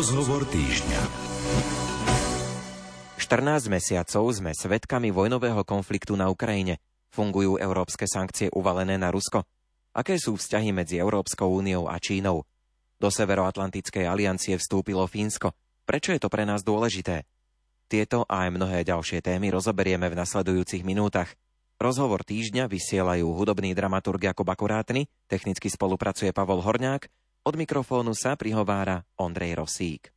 Rozhovor týždňa. 14 mesiacov sme svedkami vojnového konfliktu na Ukrajine. Fungujú európske sankcie uvalené na Rusko? Aké sú vzťahy medzi Európskou úniou a Čínou? Do Severoatlantickej aliancie vstúpilo Fínsko. Prečo je to pre nás dôležité? Tieto a aj mnohé ďalšie témy rozoberieme v nasledujúcich minútach. Rozhovor týždňa vysielajú hudobný dramaturg Jakub Akurátny, technicky spolupracuje Pavol Horňák, od mikrofónu sa prihovára Ondrej Rosík.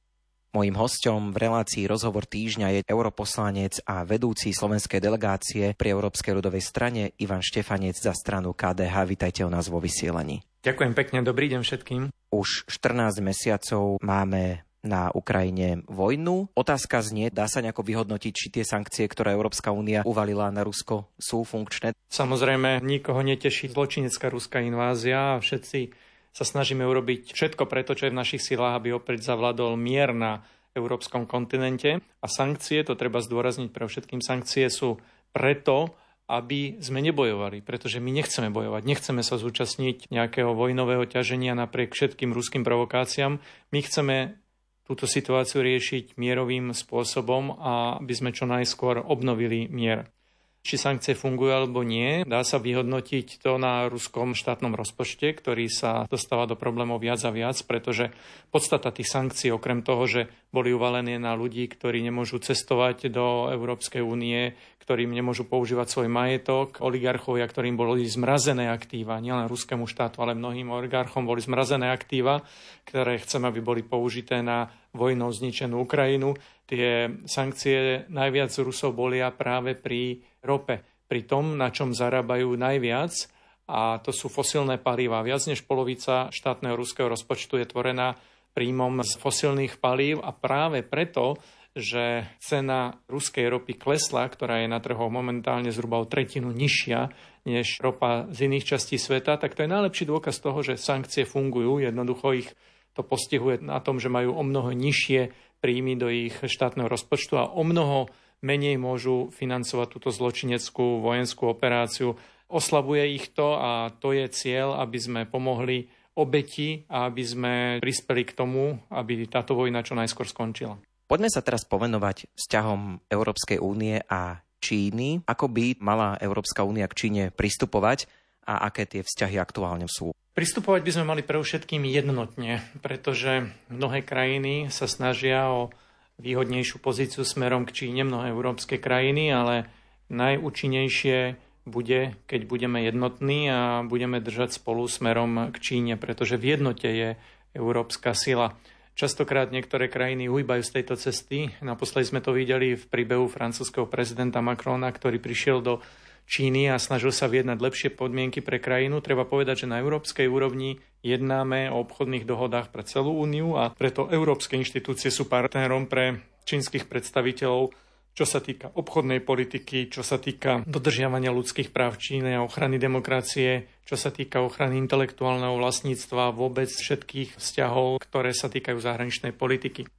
Mojím hostom v relácii Rozhovor týždňa je europoslanec a vedúci slovenskej delegácie pri Európskej ľudovej strane Ivan Štefanec za stranu KDH. Vítajte u nás vo vysielaní. Ďakujem pekne, dobrý deň všetkým. Už 14 mesiacov máme na Ukrajine vojnu. Otázka znie, dá sa nejako vyhodnotiť, či tie sankcie, ktoré Európska únia uvalila na Rusko, sú funkčné? Samozrejme, nikoho neteší zločinecká ruská invázia a všetci sa snažíme urobiť všetko preto, čo je v našich silách, aby opäť zavladol mier na európskom kontinente. A sankcie, to treba zdôrazniť pre všetkým, sankcie sú preto, aby sme nebojovali, pretože my nechceme bojovať, nechceme sa zúčastniť nejakého vojnového ťaženia napriek všetkým ruským provokáciám. My chceme túto situáciu riešiť mierovým spôsobom a aby sme čo najskôr obnovili mier či sankcie fungujú alebo nie. Dá sa vyhodnotiť to na ruskom štátnom rozpočte, ktorý sa dostáva do problémov viac a viac, pretože podstata tých sankcií, okrem toho, že boli uvalené na ľudí, ktorí nemôžu cestovať do Európskej únie, ktorým nemôžu používať svoj majetok, oligarchovia, ktorým boli zmrazené aktíva, nielen ruskému štátu, ale mnohým oligarchom boli zmrazené aktíva, ktoré chceme, aby boli použité na vojnou zničenú Ukrajinu. Tie sankcie najviac Rusov bolia práve pri rope, pri tom, na čom zarábajú najviac, a to sú fosilné palíva. Viac než polovica štátneho ruského rozpočtu je tvorená príjmom z fosilných palív a práve preto, že cena ruskej ropy klesla, ktorá je na trhu momentálne zhruba o tretinu nižšia než ropa z iných častí sveta, tak to je najlepší dôkaz toho, že sankcie fungujú. Jednoducho ich to postihuje na tom, že majú o mnoho nižšie príjmy do ich štátneho rozpočtu a o mnoho menej môžu financovať túto zločineckú vojenskú operáciu. Oslabuje ich to a to je cieľ, aby sme pomohli obeti a aby sme prispeli k tomu, aby táto vojna čo najskôr skončila. Poďme sa teraz povenovať vzťahom Európskej únie a Číny. Ako by mala Európska únia k Číne pristupovať a aké tie vzťahy aktuálne sú? Pristupovať by sme mali pre všetkým jednotne, pretože mnohé krajiny sa snažia o výhodnejšiu pozíciu smerom k Číne, mnohé európske krajiny, ale najúčinnejšie bude, keď budeme jednotní a budeme držať spolu smerom k Číne, pretože v jednote je európska sila. Častokrát niektoré krajiny ujbajú z tejto cesty. Naposledy sme to videli v príbehu francúzského prezidenta Macrona, ktorý prišiel do Číny a snažil sa vyjednať lepšie podmienky pre krajinu. Treba povedať, že na európskej úrovni jednáme o obchodných dohodách pre celú úniu a preto európske inštitúcie sú partnerom pre čínskych predstaviteľov, čo sa týka obchodnej politiky, čo sa týka dodržiavania ľudských práv Číne a ochrany demokracie, čo sa týka ochrany intelektuálneho vlastníctva, vôbec všetkých vzťahov, ktoré sa týkajú zahraničnej politiky.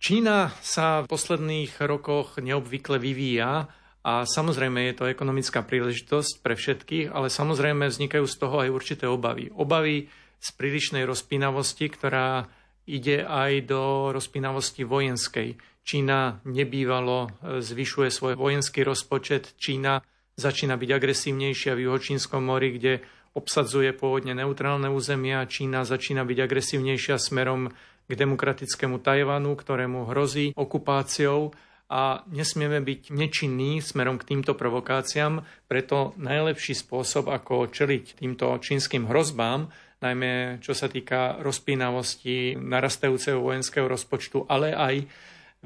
Čína sa v posledných rokoch neobvykle vyvíja a samozrejme je to ekonomická príležitosť pre všetkých, ale samozrejme vznikajú z toho aj určité obavy. Obavy z prílišnej rozpínavosti, ktorá ide aj do rozpínavosti vojenskej. Čína nebývalo e, zvyšuje svoj vojenský rozpočet. Čína začína byť agresívnejšia v Juhočínskom mori, kde obsadzuje pôvodne neutrálne územia. Čína začína byť agresívnejšia smerom k demokratickému Tajvanu, ktorému hrozí okupáciou a nesmieme byť nečinní smerom k týmto provokáciám, preto najlepší spôsob, ako čeliť týmto čínskym hrozbám, najmä čo sa týka rozpínavosti narastajúceho vojenského rozpočtu, ale aj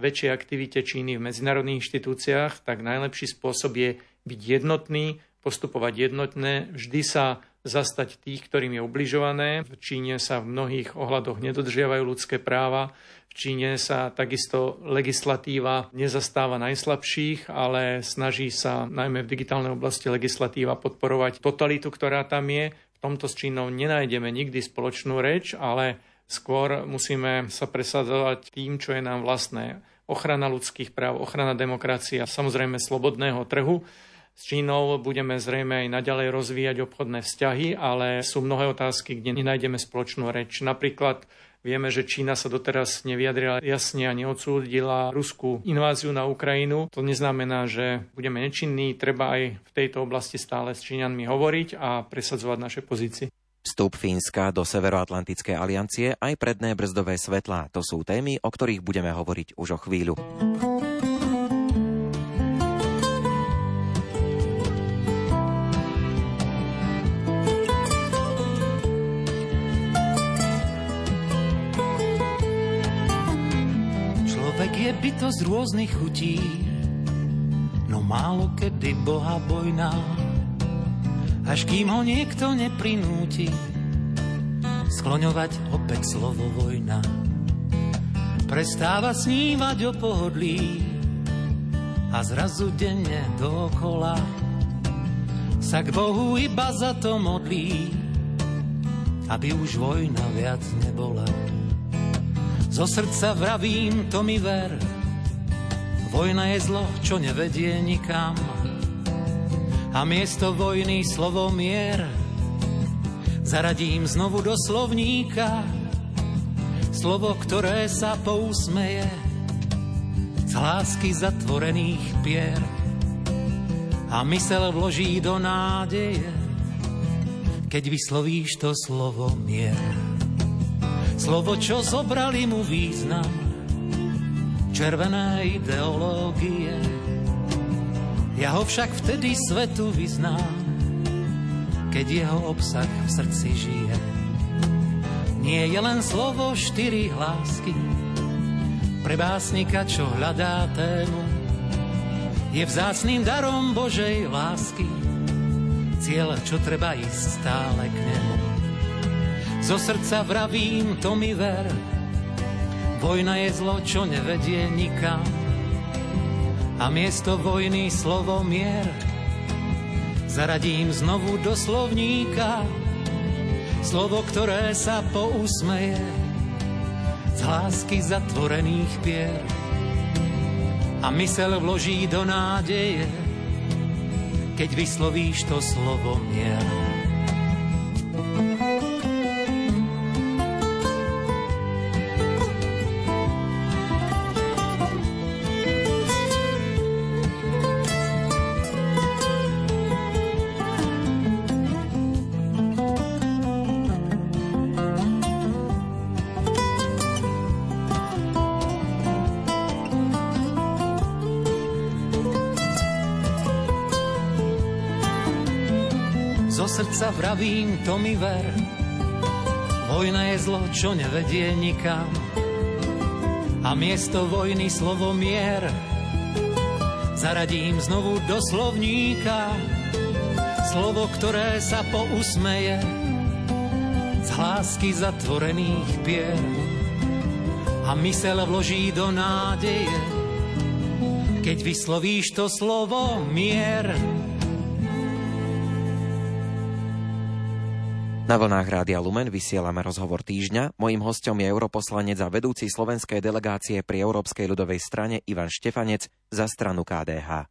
väčšej aktivite Číny v medzinárodných inštitúciách, tak najlepší spôsob je byť jednotný, postupovať jednotne, vždy sa zastať tých, ktorým je ubližované. V Číne sa v mnohých ohľadoch nedodržiavajú ľudské práva. V Číne sa takisto legislatíva nezastáva najslabších, ale snaží sa najmä v digitálnej oblasti legislatíva podporovať totalitu, ktorá tam je. V tomto s Čínou nenájdeme nikdy spoločnú reč, ale skôr musíme sa presadzovať tým, čo je nám vlastné. Ochrana ľudských práv, ochrana demokracie a samozrejme slobodného trhu. S Čínou budeme zrejme aj naďalej rozvíjať obchodné vzťahy, ale sú mnohé otázky, kde nenájdeme spoločnú reč. Napríklad Vieme, že Čína sa doteraz nevyjadrila jasne a neodsúdila ruskú inváziu na Ukrajinu. To neznamená, že budeme nečinní. Treba aj v tejto oblasti stále s Číňanmi hovoriť a presadzovať naše pozície. Vstup Fínska do Severoatlantickej aliancie aj predné brzdové svetlá. To sú témy, o ktorých budeme hovoriť už o chvíľu. Je bytosť rôznych chutí, no málo kedy boha bojná, až kým ho niekto neprinúti skloňovať opäť slovo vojna. Prestáva snívať o pohodlí a zrazu denne dokola sa k Bohu iba za to modlí, aby už vojna viac nebola. Zo srdca vravím, to mi ver, vojna je zlo, čo nevedie nikam. A miesto vojny slovo mier zaradím znovu do slovníka. Slovo, ktoré sa pousmeje z lásky zatvorených pier a mysel vloží do nádeje, keď vyslovíš to slovo mier. Slovo, čo zobrali mu význam, červené ideológie. Ja ho však vtedy svetu vyznám, keď jeho obsah v srdci žije. Nie je len slovo štyri hlásky, pre básnika, čo hľadá tému, je vzácným darom Božej lásky, cieľ, čo treba ísť stále k nemu. Zo srdca vravím, to mi ver. Vojna je zlo, čo nevedie nikam. A miesto vojny slovo mier zaradím znovu do slovníka. Slovo, ktoré sa pousmeje z lásky zatvorených pier. A mysel vloží do nádeje, keď vyslovíš to slovo mier. To mi ver. Vojna je zlo, čo nevedie nikam. A miesto vojny slovo mier zaradím znovu do slovníka. Slovo, ktoré sa pousmeje z hlásky zatvorených pier. A mysel vloží do nádeje, keď vyslovíš to slovo mier. Na vlnách Rádia Lumen vysielame rozhovor týždňa. Mojím hostom je europoslanec a vedúci slovenskej delegácie pri Európskej ľudovej strane Ivan Štefanec za stranu KDH.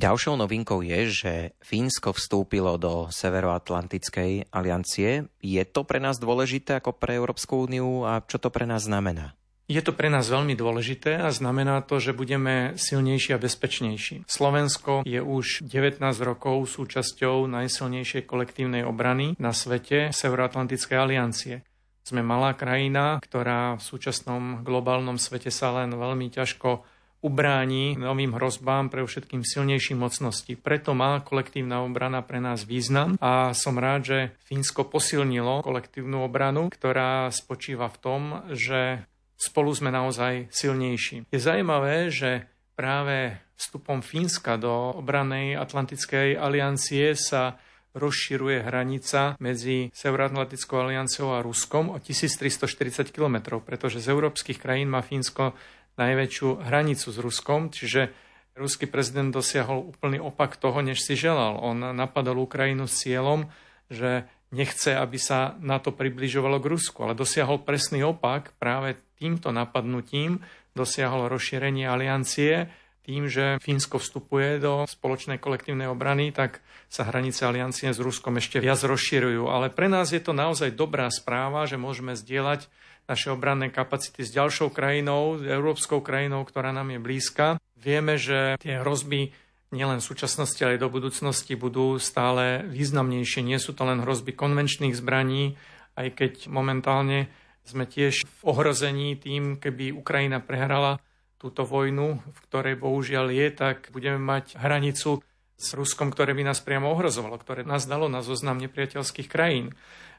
Ďalšou novinkou je, že Fínsko vstúpilo do Severoatlantickej aliancie. Je to pre nás dôležité ako pre Európsku úniu a čo to pre nás znamená? Je to pre nás veľmi dôležité a znamená to, že budeme silnejší a bezpečnejší. Slovensko je už 19 rokov súčasťou najsilnejšej kolektívnej obrany na svete Severoatlantickej aliancie. Sme malá krajina, ktorá v súčasnom globálnom svete sa len veľmi ťažko ubráni novým hrozbám pre všetkým silnejším mocnosti. Preto má kolektívna obrana pre nás význam a som rád, že Fínsko posilnilo kolektívnu obranu, ktorá spočíva v tom, že spolu sme naozaj silnejší. Je zaujímavé, že práve vstupom Fínska do obranej Atlantickej aliancie sa rozširuje hranica medzi Severoatlantickou alianciou a Ruskom o 1340 km, pretože z európskych krajín má Fínsko najväčšiu hranicu s Ruskom, čiže ruský prezident dosiahol úplný opak toho, než si želal. On napadol Ukrajinu s cieľom, že nechce, aby sa na to približovalo k Rusku, ale dosiahol presný opak práve týmto napadnutím dosiahol rozšírenie aliancie tým, že Fínsko vstupuje do spoločnej kolektívnej obrany, tak sa hranice aliancie s Ruskom ešte viac rozširujú. Ale pre nás je to naozaj dobrá správa, že môžeme zdieľať naše obranné kapacity s ďalšou krajinou, s európskou krajinou, ktorá nám je blízka. Vieme, že tie hrozby nielen v súčasnosti, ale aj do budúcnosti budú stále významnejšie. Nie sú to len hrozby konvenčných zbraní, aj keď momentálne sme tiež v ohrození tým, keby Ukrajina prehrala túto vojnu, v ktorej bohužiaľ je, tak budeme mať hranicu s Ruskom, ktoré by nás priamo ohrozovalo, ktoré nás dalo na zoznam nepriateľských krajín.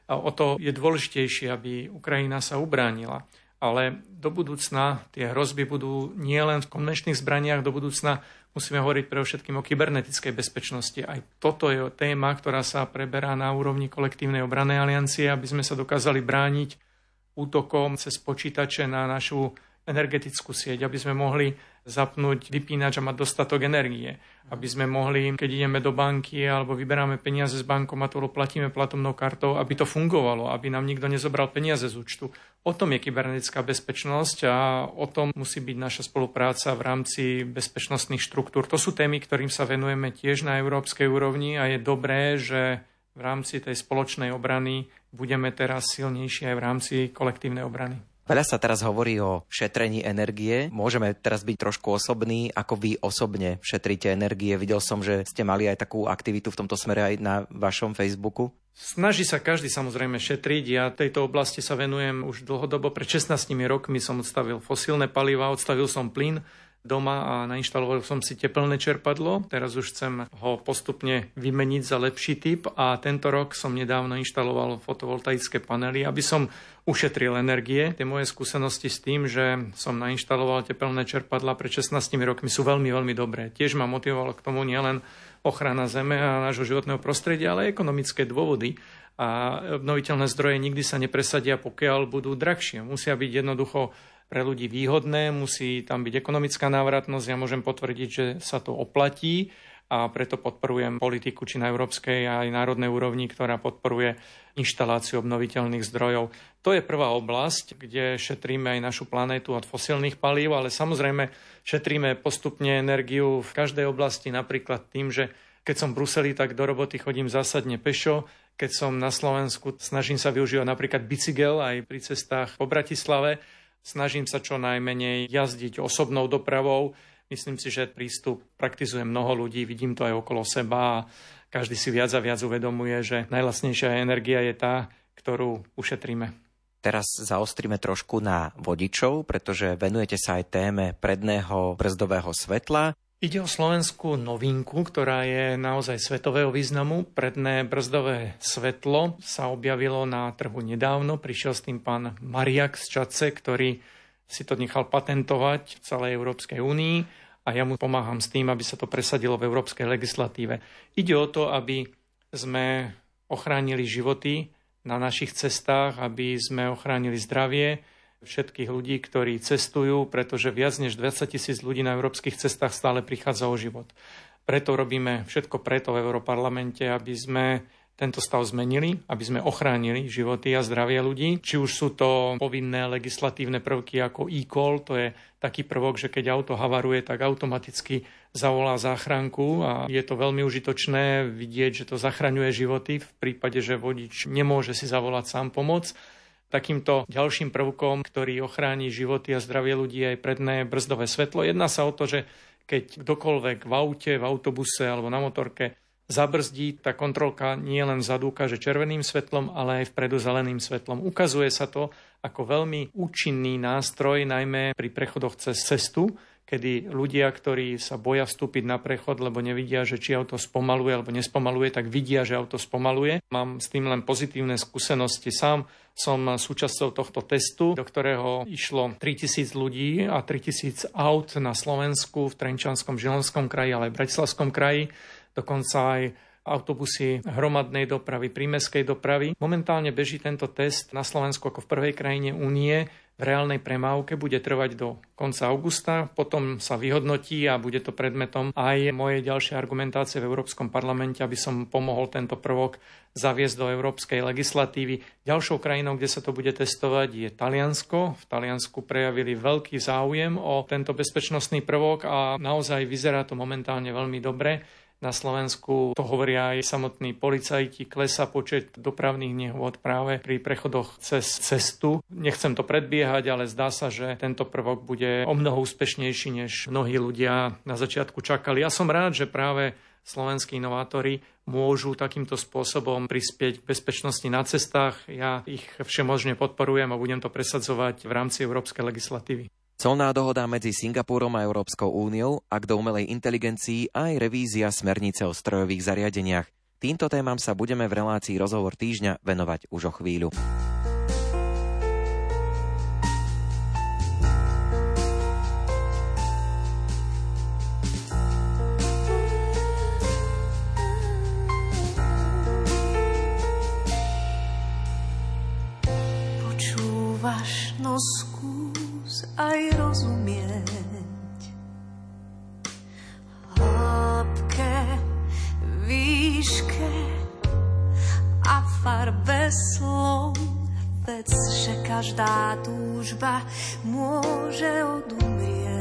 A o to je dôležitejšie, aby Ukrajina sa ubránila. Ale do budúcna tie hrozby budú nielen v konvenčných zbraniach, do budúcna musíme hovoriť pre všetkým o kybernetickej bezpečnosti. Aj toto je téma, ktorá sa preberá na úrovni kolektívnej obrany aliancie, aby sme sa dokázali brániť útokom cez počítače na našu energetickú sieť, aby sme mohli zapnúť vypínač a mať dostatok energie. Aby sme mohli, keď ideme do banky alebo vyberáme peniaze z bankomatu platíme platomnou kartou, aby to fungovalo, aby nám nikto nezobral peniaze z účtu. O tom je kybernetická bezpečnosť a o tom musí byť naša spolupráca v rámci bezpečnostných štruktúr. To sú témy, ktorým sa venujeme tiež na európskej úrovni a je dobré, že v rámci tej spoločnej obrany budeme teraz silnejší aj v rámci kolektívnej obrany. Veľa sa teraz hovorí o šetrení energie. Môžeme teraz byť trošku osobní, ako vy osobne šetríte energie. Videl som, že ste mali aj takú aktivitu v tomto smere aj na vašom Facebooku. Snaží sa každý samozrejme šetriť. Ja tejto oblasti sa venujem už dlhodobo. Pred 16 rokmi som odstavil fosílne paliva, odstavil som plyn doma a nainštaloval som si teplné čerpadlo. Teraz už chcem ho postupne vymeniť za lepší typ a tento rok som nedávno inštaloval fotovoltaické panely, aby som ušetril energie. Tie moje skúsenosti s tým, že som nainštaloval teplné čerpadla pred 16 rokmi sú veľmi, veľmi dobré. Tiež ma motivovalo k tomu nielen ochrana zeme a nášho životného prostredia, ale aj ekonomické dôvody. A obnoviteľné zdroje nikdy sa nepresadia, pokiaľ budú drahšie. Musia byť jednoducho pre ľudí výhodné, musí tam byť ekonomická návratnosť. Ja môžem potvrdiť, že sa to oplatí a preto podporujem politiku či na európskej a aj národnej úrovni, ktorá podporuje inštaláciu obnoviteľných zdrojov. To je prvá oblasť, kde šetríme aj našu planétu od fosilných palív, ale samozrejme šetríme postupne energiu v každej oblasti, napríklad tým, že keď som v Bruseli, tak do roboty chodím zásadne pešo. Keď som na Slovensku, snažím sa využívať napríklad bicykel aj pri cestách po Bratislave Snažím sa čo najmenej jazdiť osobnou dopravou. Myslím si, že prístup praktizuje mnoho ľudí, vidím to aj okolo seba a každý si viac a viac uvedomuje, že najlasnejšia energia je tá, ktorú ušetríme. Teraz zaostríme trošku na vodičov, pretože venujete sa aj téme predného brzdového svetla. Ide o slovenskú novinku, ktorá je naozaj svetového významu. Predné brzdové svetlo sa objavilo na trhu nedávno. Prišiel s tým pán Mariak z Čace, ktorý si to nechal patentovať v celej Európskej únii a ja mu pomáham s tým, aby sa to presadilo v európskej legislatíve. Ide o to, aby sme ochránili životy na našich cestách, aby sme ochránili zdravie, všetkých ľudí, ktorí cestujú, pretože viac než 20 tisíc ľudí na európskych cestách stále prichádza o život. Preto robíme všetko preto v Európarlamente, aby sme tento stav zmenili, aby sme ochránili životy a zdravie ľudí. Či už sú to povinné legislatívne prvky ako e-call, to je taký prvok, že keď auto havaruje, tak automaticky zavolá záchranku a je to veľmi užitočné vidieť, že to zachraňuje životy v prípade, že vodič nemôže si zavolať sám pomoc. Takýmto ďalším prvkom, ktorý ochráni životy a zdravie ľudí aj predné brzdové svetlo. Jedná sa o to, že keď kdokoľvek v aute, v autobuse alebo na motorke zabrzdí, tá kontrolka nie len vzadu ukáže červeným svetlom, ale aj vpredu zeleným svetlom. Ukazuje sa to ako veľmi účinný nástroj, najmä pri prechodoch cez cestu, kedy ľudia, ktorí sa boja vstúpiť na prechod, lebo nevidia, že či auto spomaluje alebo nespomaluje, tak vidia, že auto spomaluje. Mám s tým len pozitívne skúsenosti sám. Som súčasťou tohto testu, do ktorého išlo 3000 ľudí a 3000 aut na Slovensku, v Trenčanskom, Žilonskom kraji, ale aj v Bratislavskom kraji. Dokonca aj autobusy hromadnej dopravy, prímeskej dopravy. Momentálne beží tento test na Slovensku ako v prvej krajine únie v reálnej premávke bude trvať do konca augusta, potom sa vyhodnotí a bude to predmetom aj mojej ďalšej argumentácie v Európskom parlamente, aby som pomohol tento prvok zaviesť do európskej legislatívy. Ďalšou krajinou, kde sa to bude testovať, je Taliansko. V Taliansku prejavili veľký záujem o tento bezpečnostný prvok a naozaj vyzerá to momentálne veľmi dobre. Na Slovensku to hovoria aj samotní policajti, klesa počet dopravných nehôd práve pri prechodoch cez cestu. Nechcem to predbiehať, ale zdá sa, že tento prvok bude o mnoho úspešnejší, než mnohí ľudia na začiatku čakali. Ja som rád, že práve slovenskí inovátori môžu takýmto spôsobom prispieť k bezpečnosti na cestách. Ja ich všemožne podporujem a budem to presadzovať v rámci európskej legislatívy. Colná dohoda medzi Singapúrom a Európskou úniou, ak do umelej inteligencii aj revízia smernice o strojových zariadeniach. Týmto témam sa budeme v relácii Rozhovor týždňa venovať už o chvíľu. Počúvaš nos aj rozumieť. Hĺbke, výške a farbe slov vec, že každá túžba môže odumrieť.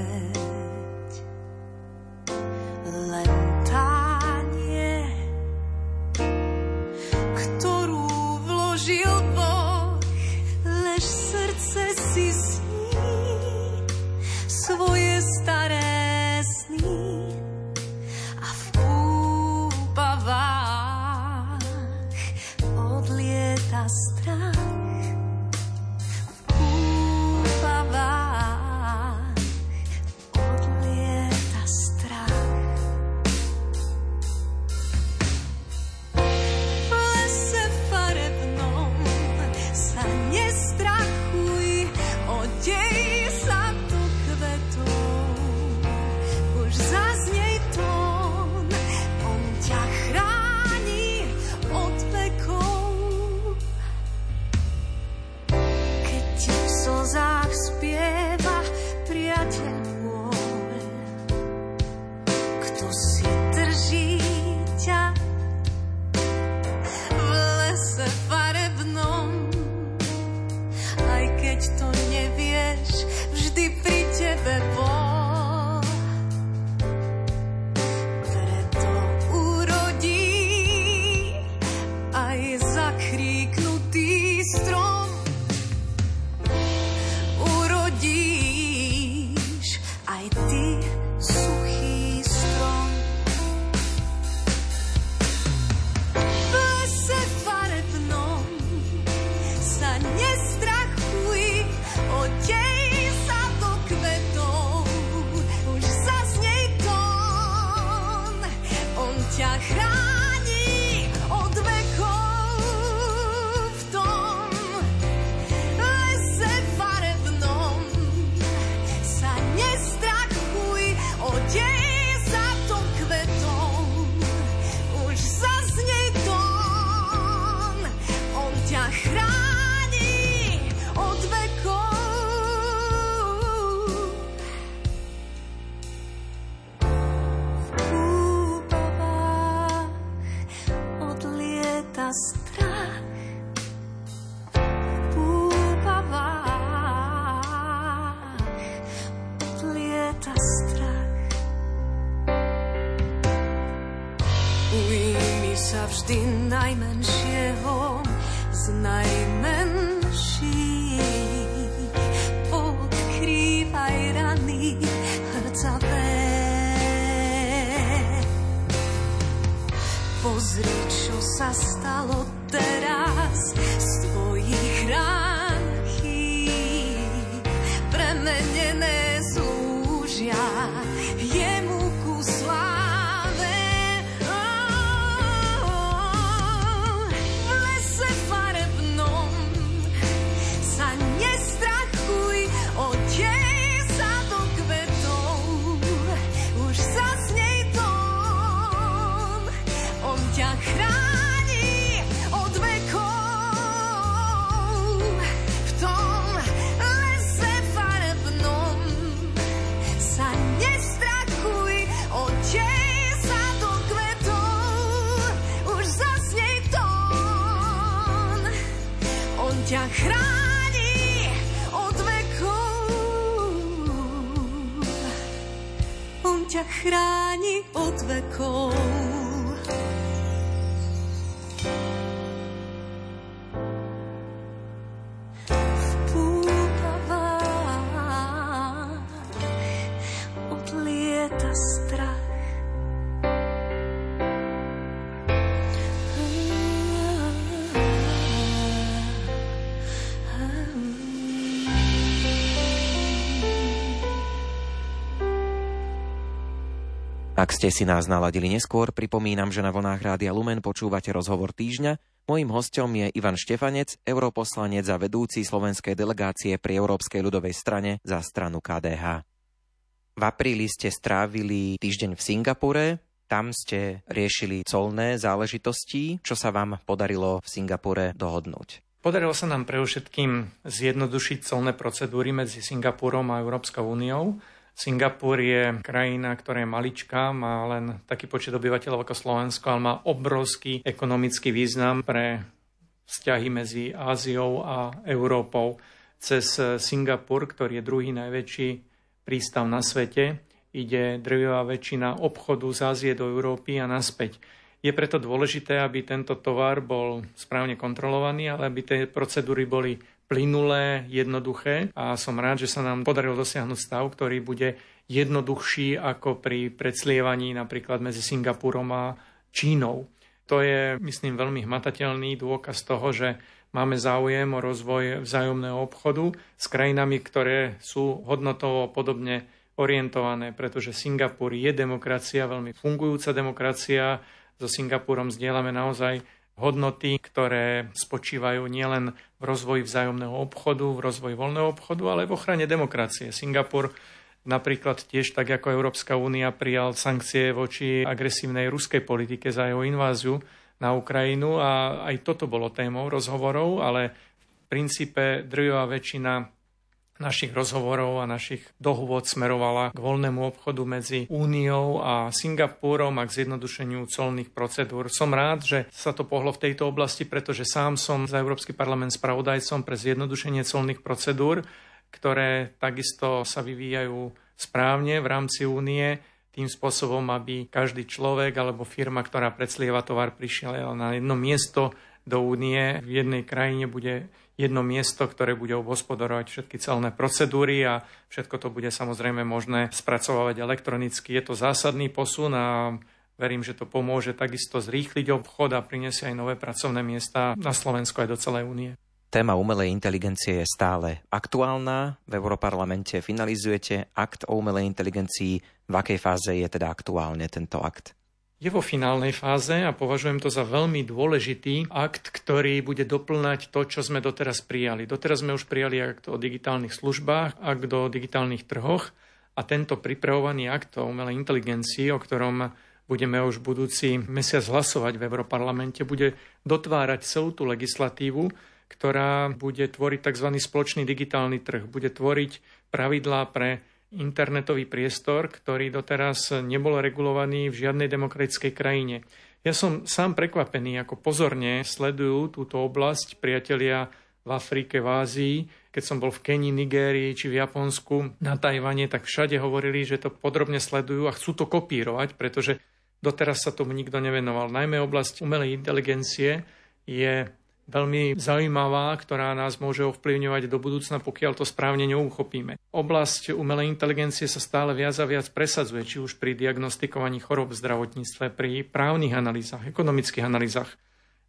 Ak ste si nás naladili neskôr, pripomínam, že na vlnách Rádia Lumen počúvate rozhovor týždňa. Mojím hostom je Ivan Štefanec, europoslanec a vedúci slovenskej delegácie pri Európskej ľudovej strane za stranu KDH. V apríli ste strávili týždeň v Singapure, tam ste riešili colné záležitosti. Čo sa vám podarilo v Singapure dohodnúť? Podarilo sa nám pre všetkým zjednodušiť colné procedúry medzi Singapurom a Európskou úniou. Singapur je krajina, ktorá je maličká, má len taký počet obyvateľov ako Slovensko, ale má obrovský ekonomický význam pre vzťahy medzi Áziou a Európou. Cez Singapur, ktorý je druhý najväčší prístav na svete, ide drvivá väčšina obchodu z Ázie do Európy a naspäť. Je preto dôležité, aby tento tovar bol správne kontrolovaný, ale aby tie procedúry boli plynulé, jednoduché a som rád, že sa nám podarilo dosiahnuť stav, ktorý bude jednoduchší ako pri predslievaní napríklad medzi Singapurom a Čínou. To je, myslím, veľmi hmatateľný dôkaz toho, že máme záujem o rozvoj vzájomného obchodu s krajinami, ktoré sú hodnotovo podobne orientované, pretože Singapur je demokracia, veľmi fungujúca demokracia. So Singapurom zdieľame naozaj hodnoty, ktoré spočívajú nielen v rozvoji vzájomného obchodu, v rozvoji voľného obchodu, ale aj v ochrane demokracie. Singapur napríklad tiež tak ako Európska únia prijal sankcie voči agresívnej ruskej politike za jeho inváziu na Ukrajinu a aj toto bolo témou rozhovorov, ale v princípe drvivá väčšina našich rozhovorov a našich dohôd smerovala k voľnému obchodu medzi Úniou a Singapúrom a k zjednodušeniu colných procedúr. Som rád, že sa to pohlo v tejto oblasti, pretože sám som za Európsky parlament spravodajcom pre zjednodušenie colných procedúr, ktoré takisto sa vyvíjajú správne v rámci únie tým spôsobom, aby každý človek alebo firma, ktorá predslieva tovar, prišiel na jedno miesto do únie v jednej krajine bude jedno miesto, ktoré bude obhospodarovať všetky celné procedúry a všetko to bude samozrejme možné spracovávať elektronicky. Je to zásadný posun a verím, že to pomôže takisto zrýchliť obchod a priniesie aj nové pracovné miesta na Slovensku aj do celej únie. Téma umelej inteligencie je stále aktuálna. V Europarlamente finalizujete akt o umelej inteligencii. V akej fáze je teda aktuálne tento akt? Je vo finálnej fáze a považujem to za veľmi dôležitý akt, ktorý bude doplňať to, čo sme doteraz prijali. Doteraz sme už prijali akt o digitálnych službách, akt o digitálnych trhoch a tento pripravovaný akt o umelej inteligencii, o ktorom budeme už budúci mesiac hlasovať v Európarlamente, bude dotvárať celú tú legislatívu, ktorá bude tvoriť tzv. spoločný digitálny trh, bude tvoriť pravidlá pre internetový priestor, ktorý doteraz nebol regulovaný v žiadnej demokratickej krajine. Ja som sám prekvapený, ako pozorne sledujú túto oblasť priatelia v Afrike, v Ázii. Keď som bol v Kenii, Nigérii či v Japonsku, na Tajvane, tak všade hovorili, že to podrobne sledujú a chcú to kopírovať, pretože doteraz sa tomu nikto nevenoval. Najmä oblasť umelej inteligencie je veľmi zaujímavá, ktorá nás môže ovplyvňovať do budúcna, pokiaľ to správne neuchopíme. Oblasť umelej inteligencie sa stále viac a viac presadzuje, či už pri diagnostikovaní chorob v zdravotníctve, pri právnych analýzach, ekonomických analýzach.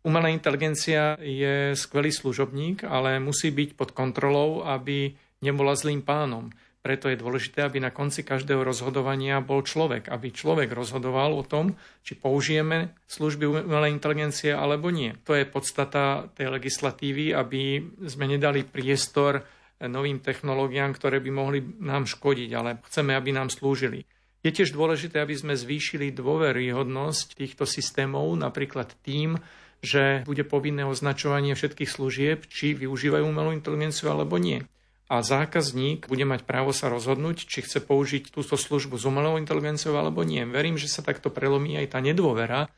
Umelá inteligencia je skvelý služobník, ale musí byť pod kontrolou, aby nebola zlým pánom. Preto je dôležité, aby na konci každého rozhodovania bol človek, aby človek rozhodoval o tom, či použijeme služby umelej inteligencie alebo nie. To je podstata tej legislatívy, aby sme nedali priestor novým technológiám, ktoré by mohli nám škodiť, ale chceme, aby nám slúžili. Je tiež dôležité, aby sme zvýšili dôveryhodnosť týchto systémov, napríklad tým, že bude povinné označovanie všetkých služieb, či využívajú umelú inteligenciu alebo nie a zákazník bude mať právo sa rozhodnúť, či chce použiť túto službu s umelou inteligenciou alebo nie. Verím, že sa takto prelomí aj tá nedôvera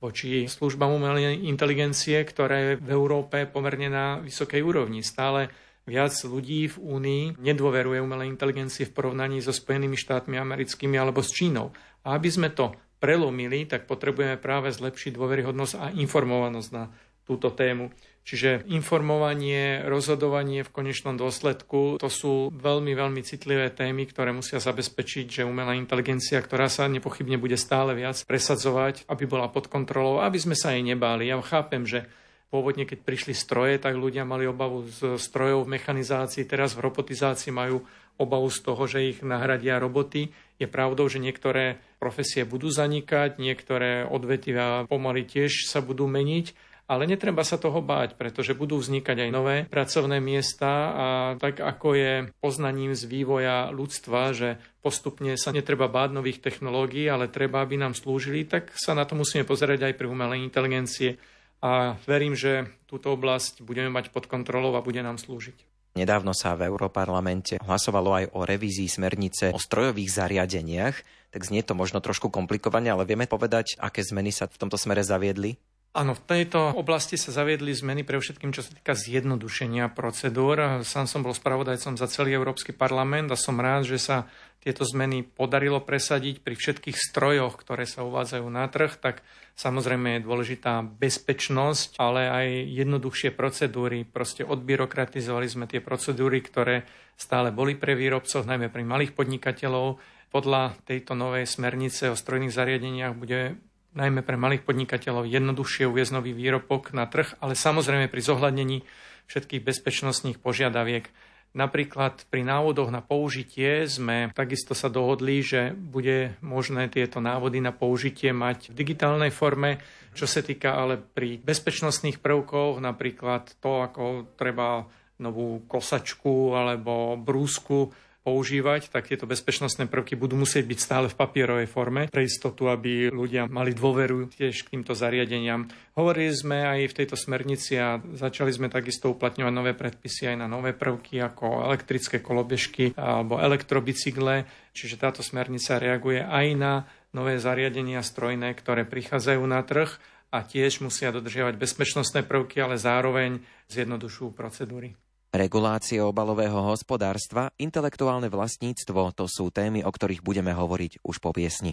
voči službám umelej inteligencie, ktoré je v Európe pomerne na vysokej úrovni. Stále viac ľudí v Únii nedôveruje umelej inteligencie v porovnaní so Spojenými štátmi americkými alebo s Čínou. A aby sme to prelomili, tak potrebujeme práve zlepšiť dôveryhodnosť a informovanosť na túto tému. Čiže informovanie, rozhodovanie v konečnom dôsledku, to sú veľmi, veľmi citlivé témy, ktoré musia zabezpečiť, že umelá inteligencia, ktorá sa nepochybne bude stále viac presadzovať, aby bola pod kontrolou, aby sme sa jej nebáli. Ja chápem, že Pôvodne, keď prišli stroje, tak ľudia mali obavu z strojov v mechanizácii, teraz v robotizácii majú obavu z toho, že ich nahradia roboty. Je pravdou, že niektoré profesie budú zanikať, niektoré odvetvia pomaly tiež sa budú meniť, ale netreba sa toho báť, pretože budú vznikať aj nové pracovné miesta a tak ako je poznaním z vývoja ľudstva, že postupne sa netreba báť nových technológií, ale treba, aby nám slúžili, tak sa na to musíme pozerať aj pri umelej inteligencie a verím, že túto oblasť budeme mať pod kontrolou a bude nám slúžiť. Nedávno sa v Európarlamente hlasovalo aj o revízii smernice o strojových zariadeniach, tak znie to možno trošku komplikovane, ale vieme povedať, aké zmeny sa v tomto smere zaviedli? Áno, v tejto oblasti sa zaviedli zmeny pre všetkým, čo sa týka zjednodušenia procedúr. Sám som bol spravodajcom za celý Európsky parlament a som rád, že sa tieto zmeny podarilo presadiť pri všetkých strojoch, ktoré sa uvádzajú na trh, tak samozrejme je dôležitá bezpečnosť, ale aj jednoduchšie procedúry. Proste odbyrokratizovali sme tie procedúry, ktoré stále boli pre výrobcov, najmä pri malých podnikateľov. Podľa tejto novej smernice o strojných zariadeniach bude najmä pre malých podnikateľov jednoduchšie uviezť nový výrobok na trh, ale samozrejme pri zohľadnení všetkých bezpečnostných požiadaviek. Napríklad pri návodoch na použitie sme takisto sa dohodli, že bude možné tieto návody na použitie mať v digitálnej forme, čo sa týka ale pri bezpečnostných prvkoch, napríklad to, ako treba novú kosačku alebo brúsku používať, tak tieto bezpečnostné prvky budú musieť byť stále v papierovej forme pre istotu, aby ľudia mali dôveru tiež k týmto zariadeniam. Hovorili sme aj v tejto smernici a začali sme takisto uplatňovať nové predpisy aj na nové prvky ako elektrické kolobežky alebo elektrobicykle, čiže táto smernica reaguje aj na nové zariadenia strojné, ktoré prichádzajú na trh a tiež musia dodržiavať bezpečnostné prvky, ale zároveň zjednodušujú procedúry. Regulácie obalového hospodárstva, intelektuálne vlastníctvo, to sú témy, o ktorých budeme hovoriť už po piesni.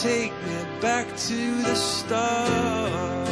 take me back to the start.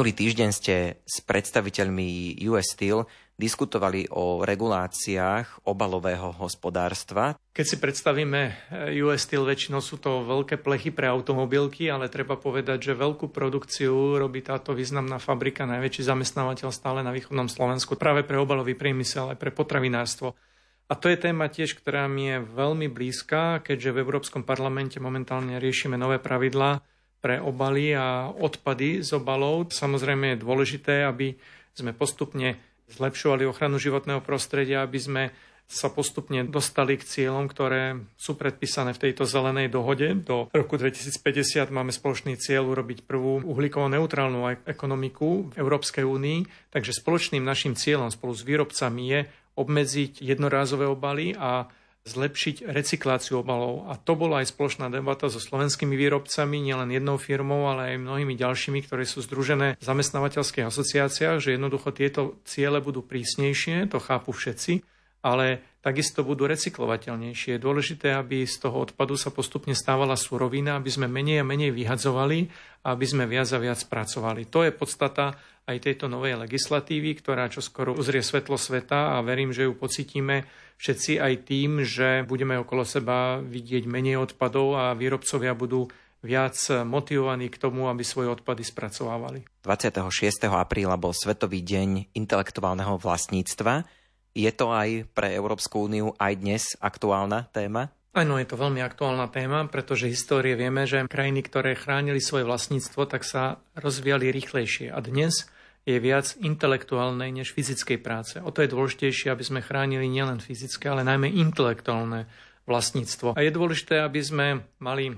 Minulý týždeň ste s predstaviteľmi US Steel diskutovali o reguláciách obalového hospodárstva. Keď si predstavíme eh, US Steel, väčšinou sú to veľké plechy pre automobilky, ale treba povedať, že veľkú produkciu robí táto významná fabrika, najväčší zamestnávateľ stále na východnom Slovensku, práve pre obalový priemysel, aj pre potravinárstvo. A to je téma tiež, ktorá mi je veľmi blízka, keďže v Európskom parlamente momentálne riešime nové pravidlá pre obaly a odpady z obalov. Samozrejme je dôležité, aby sme postupne zlepšovali ochranu životného prostredia, aby sme sa postupne dostali k cieľom, ktoré sú predpísané v tejto zelenej dohode. Do roku 2050 máme spoločný cieľ urobiť prvú uhlíkovo neutrálnu ekonomiku v Európskej únii, takže spoločným našim cieľom spolu s výrobcami je obmedziť jednorázové obaly a zlepšiť recykláciu obalov. A to bola aj spoločná debata so slovenskými výrobcami, nielen jednou firmou, ale aj mnohými ďalšími, ktoré sú združené v zamestnávateľských asociáciách, že jednoducho tieto ciele budú prísnejšie, to chápu všetci, ale takisto budú recyklovateľnejšie. Je dôležité, aby z toho odpadu sa postupne stávala surovina, aby sme menej a menej vyhadzovali a aby sme viac a viac pracovali. To je podstata aj tejto novej legislatívy, ktorá čo skoro uzrie svetlo sveta a verím, že ju pocítime všetci aj tým, že budeme okolo seba vidieť menej odpadov a výrobcovia budú viac motivovaní k tomu, aby svoje odpady spracovávali. 26. apríla bol Svetový deň intelektuálneho vlastníctva. Je to aj pre Európsku úniu aj dnes aktuálna téma? Áno, je to veľmi aktuálna téma, pretože histórie vieme, že krajiny, ktoré chránili svoje vlastníctvo, tak sa rozvíjali rýchlejšie. A dnes je viac intelektuálnej než fyzickej práce. O to je dôležitejšie, aby sme chránili nielen fyzické, ale najmä intelektuálne vlastníctvo. A je dôležité, aby sme mali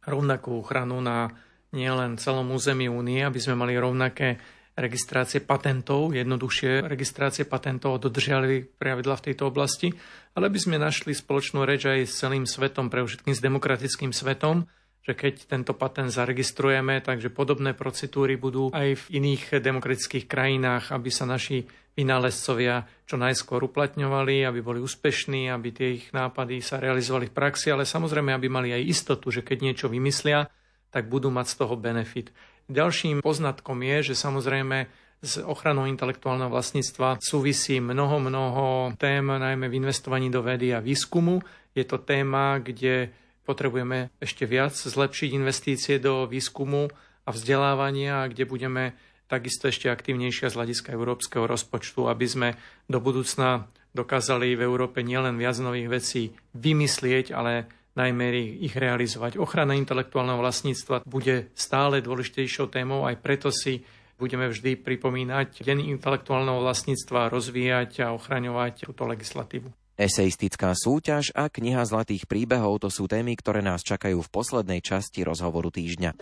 rovnakú ochranu na nielen celom území únie, aby sme mali rovnaké registrácie patentov, jednoduchšie registrácie patentov a dodržiali pravidla v tejto oblasti, ale aby sme našli spoločnú reč aj s celým svetom, pre všetkým s demokratickým svetom, že keď tento patent zaregistrujeme, takže podobné procedúry budú aj v iných demokratických krajinách, aby sa naši vynálezcovia čo najskôr uplatňovali, aby boli úspešní, aby tie ich nápady sa realizovali v praxi, ale samozrejme, aby mali aj istotu, že keď niečo vymyslia, tak budú mať z toho benefit. Ďalším poznatkom je, že samozrejme s ochranou intelektuálneho vlastníctva súvisí mnoho, mnoho tém, najmä v investovaní do vedy a výskumu. Je to téma, kde Potrebujeme ešte viac zlepšiť investície do výskumu a vzdelávania, kde budeme takisto ešte aktívnejšia z hľadiska európskeho rozpočtu, aby sme do budúcna dokázali v Európe nielen viac nových vecí vymyslieť, ale najmä ich realizovať. Ochrana intelektuálneho vlastníctva bude stále dôležitejšou témou, aj preto si budeme vždy pripomínať Deň intelektuálneho vlastníctva, rozvíjať a ochraňovať túto legislatívu. Eseistická súťaž a kniha zlatých príbehov to sú témy, ktoré nás čakajú v poslednej časti rozhovoru týždňa.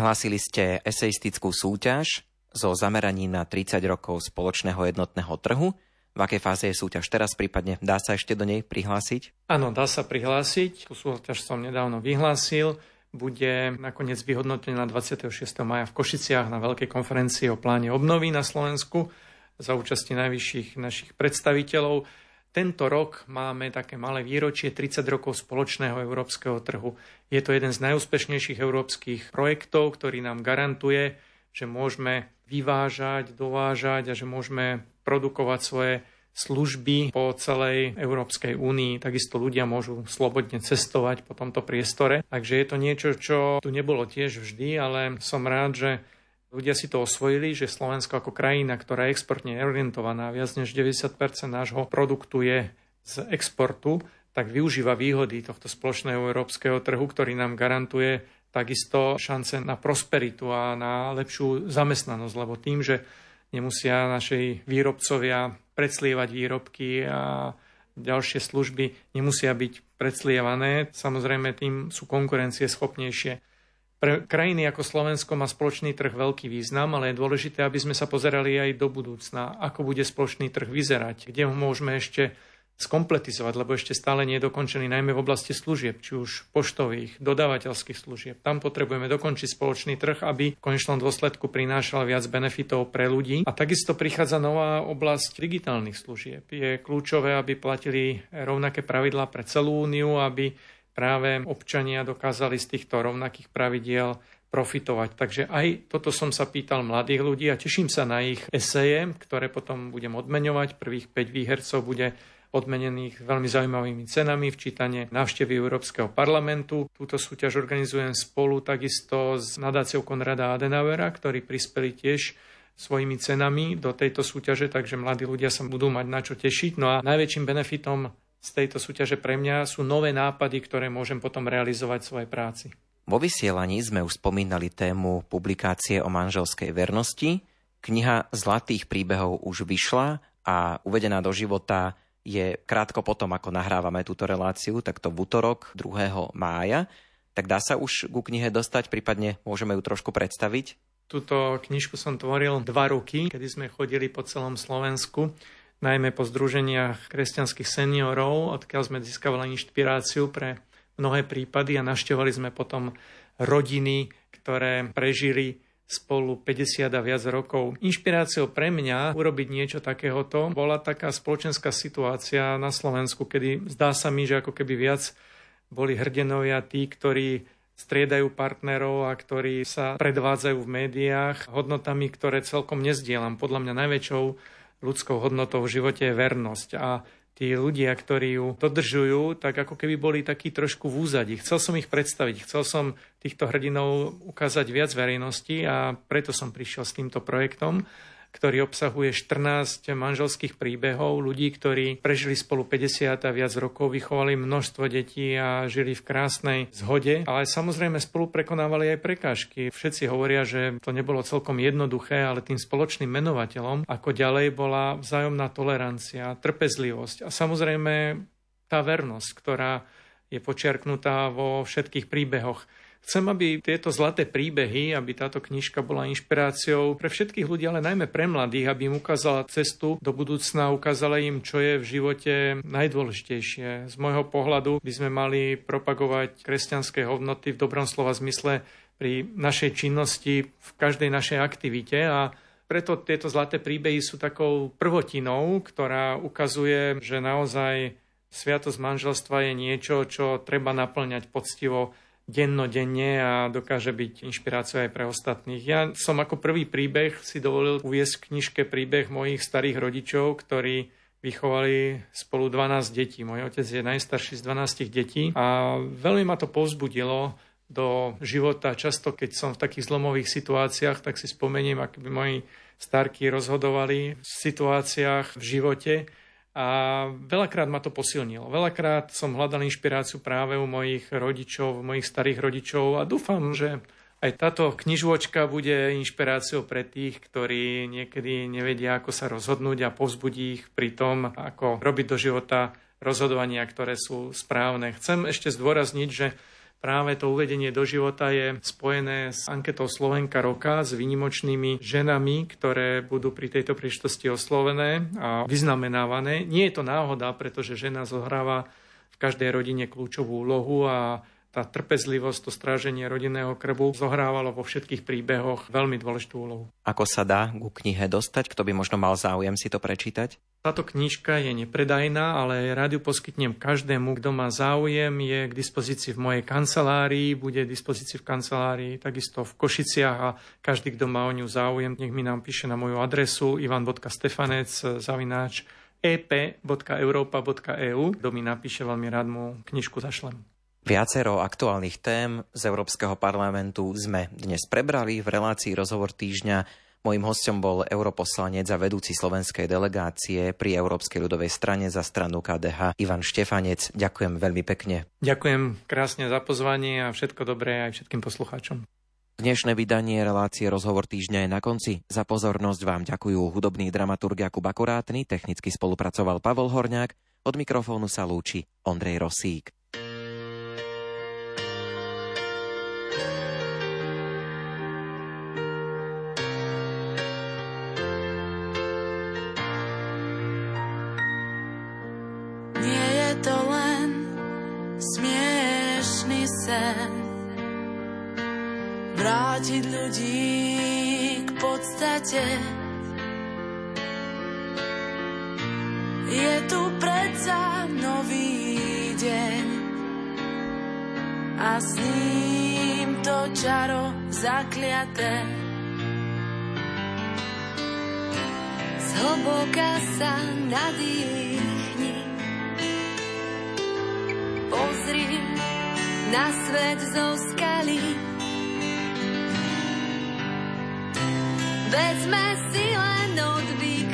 Vyhlásili ste eseistickú súťaž so zameraním na 30 rokov spoločného jednotného trhu. V akej fáze je súťaž teraz, prípadne dá sa ešte do nej prihlásiť? Áno, dá sa prihlásiť. Tú súťaž som nedávno vyhlásil. Bude nakoniec vyhodnotená 26. maja v Košiciach na veľkej konferencii o pláne obnovy na Slovensku za účasti najvyšších našich predstaviteľov. Tento rok máme také malé výročie 30 rokov spoločného európskeho trhu. Je to jeden z najúspešnejších európskych projektov, ktorý nám garantuje, že môžeme vyvážať, dovážať a že môžeme produkovať svoje služby po celej Európskej únii. Takisto ľudia môžu slobodne cestovať po tomto priestore. Takže je to niečo, čo tu nebolo tiež vždy, ale som rád, že Ľudia si to osvojili, že Slovensko ako krajina, ktorá je exportne orientovaná, viac než 90% nášho produktu je z exportu, tak využíva výhody tohto spoločného európskeho trhu, ktorý nám garantuje takisto šance na prosperitu a na lepšiu zamestnanosť, lebo tým, že nemusia našej výrobcovia predslievať výrobky a ďalšie služby nemusia byť predslievané, samozrejme tým sú konkurencie schopnejšie. Pre krajiny ako Slovensko má spoločný trh veľký význam, ale je dôležité, aby sme sa pozerali aj do budúcna, ako bude spoločný trh vyzerať, kde ho môžeme ešte skompletizovať, lebo ešte stále nie je dokončený najmä v oblasti služieb, či už poštových, dodávateľských služieb. Tam potrebujeme dokončiť spoločný trh, aby v konečnom dôsledku prinášal viac benefitov pre ľudí. A takisto prichádza nová oblasť digitálnych služieb. Je kľúčové, aby platili rovnaké pravidlá pre celú úniu, aby práve občania dokázali z týchto rovnakých pravidiel profitovať. Takže aj toto som sa pýtal mladých ľudí a teším sa na ich eseje, ktoré potom budem odmeňovať. Prvých 5 výhercov bude odmenených veľmi zaujímavými cenami, včítanie návštevy Európskeho parlamentu. Túto súťaž organizujem spolu takisto s nadáciou Konrada Adenauera, ktorí prispeli tiež svojimi cenami do tejto súťaže, takže mladí ľudia sa budú mať na čo tešiť. No a najväčším benefitom z tejto súťaže pre mňa sú nové nápady, ktoré môžem potom realizovať v svojej práci. Vo vysielaní sme už spomínali tému publikácie o manželskej vernosti. Kniha Zlatých príbehov už vyšla a uvedená do života je krátko potom, ako nahrávame túto reláciu, tak to v útorok 2. mája. Tak dá sa už ku knihe dostať, prípadne môžeme ju trošku predstaviť? Túto knižku som tvoril dva roky, kedy sme chodili po celom Slovensku najmä po združeniach kresťanských seniorov, odkiaľ sme získavali inšpiráciu pre mnohé prípady a našťovali sme potom rodiny, ktoré prežili spolu 50 a viac rokov. Inšpiráciou pre mňa urobiť niečo takéhoto bola taká spoločenská situácia na Slovensku, kedy zdá sa mi, že ako keby viac boli hrdenovia tí, ktorí striedajú partnerov a ktorí sa predvádzajú v médiách hodnotami, ktoré celkom nezdielam. Podľa mňa najväčšou ľudskou hodnotou v živote je vernosť. A tí ľudia, ktorí ju dodržujú, tak ako keby boli takí trošku v úzadi. Chcel som ich predstaviť, chcel som týchto hrdinov ukázať viac verejnosti a preto som prišiel s týmto projektom ktorý obsahuje 14 manželských príbehov ľudí, ktorí prežili spolu 50 a viac rokov, vychovali množstvo detí a žili v krásnej zhode, ale samozrejme spolu prekonávali aj prekážky. Všetci hovoria, že to nebolo celkom jednoduché, ale tým spoločným menovateľom ako ďalej bola vzájomná tolerancia, trpezlivosť a samozrejme tá vernosť, ktorá je počiarknutá vo všetkých príbehoch. Chcem, aby tieto zlaté príbehy, aby táto knižka bola inšpiráciou pre všetkých ľudí, ale najmä pre mladých, aby im ukázala cestu do budúcna, ukázala im, čo je v živote najdôležitejšie. Z môjho pohľadu by sme mali propagovať kresťanské hodnoty v dobrom slova zmysle pri našej činnosti, v každej našej aktivite a preto tieto zlaté príbehy sú takou prvotinou, ktorá ukazuje, že naozaj sviatosť manželstva je niečo, čo treba naplňať poctivo dennodenne a dokáže byť inšpiráciou aj pre ostatných. Ja som ako prvý príbeh si dovolil uviesť v knižke príbeh mojich starých rodičov, ktorí vychovali spolu 12 detí. Môj otec je najstarší z 12 detí a veľmi ma to povzbudilo do života. Často, keď som v takých zlomových situáciách, tak si spomeniem, ako by moji starky rozhodovali v situáciách v živote a veľakrát ma to posilnilo. Veľakrát som hľadal inšpiráciu práve u mojich rodičov, mojich starých rodičov a dúfam, že aj táto knižočka bude inšpiráciou pre tých, ktorí niekedy nevedia, ako sa rozhodnúť a povzbudí ich pri tom, ako robiť do života rozhodovania, ktoré sú správne. Chcem ešte zdôrazniť, že Práve to uvedenie do života je spojené s anketou Slovenka roka s výnimočnými ženami, ktoré budú pri tejto príležitosti oslovené a vyznamenávané. Nie je to náhoda, pretože žena zohráva v každej rodine kľúčovú úlohu a tá trpezlivosť, to stráženie rodinného krbu zohrávalo vo všetkých príbehoch veľmi dôležitú úlohu. Ako sa dá ku knihe dostať? Kto by možno mal záujem si to prečítať? Táto knižka je nepredajná, ale rádiu poskytnem každému, kto má záujem, je k dispozícii v mojej kancelárii, bude k dispozícii v kancelárii, takisto v Košiciach a každý, kto má o ňu záujem, nech mi nám píše na moju adresu ivan.stefanec zavináč ep.europa.eu. Kto mi napíše, veľmi rád mu knižku zašlem. Viacero aktuálnych tém z Európskeho parlamentu sme dnes prebrali v relácii Rozhovor týždňa. Mojím hostom bol europoslanec a vedúci slovenskej delegácie pri Európskej ľudovej strane za stranu KDH Ivan Štefanec. Ďakujem veľmi pekne. Ďakujem krásne za pozvanie a všetko dobré aj všetkým poslucháčom. Dnešné vydanie relácie Rozhovor týždňa je na konci. Za pozornosť vám ďakujú hudobný dramaturg Jakub Akurátny, technicky spolupracoval Pavol Horňák, od mikrofónu sa lúči Ondrej Rosík. Sen vrátiť ľudí k podstate. Je tu predsa nový deň a s ním to čaro zakliaté. Zhlboka sa nadýchni, pozri na svet zo skaly. Veď sme si len odvykli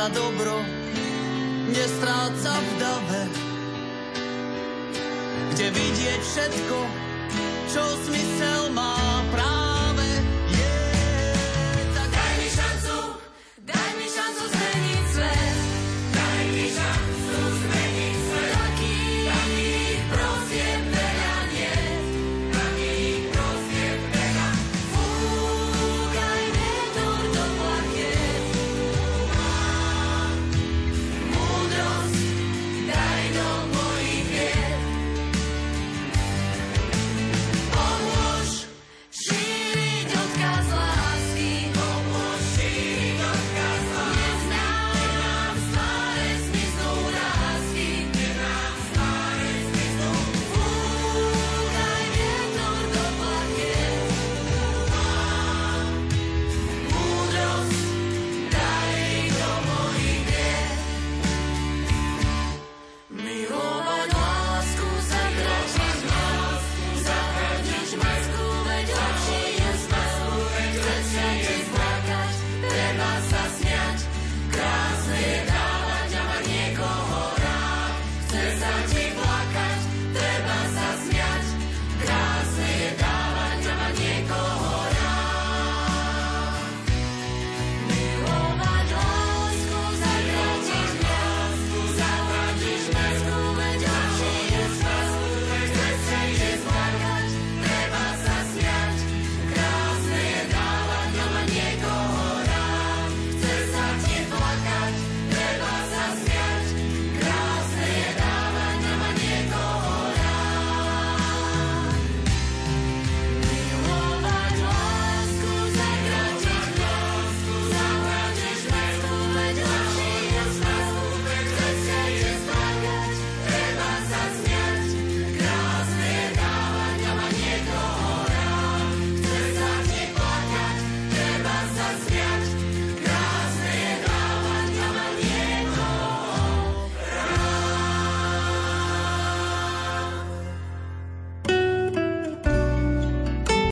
sa dobro nestráca v dave, kde vidieť všetko, čo smysel má.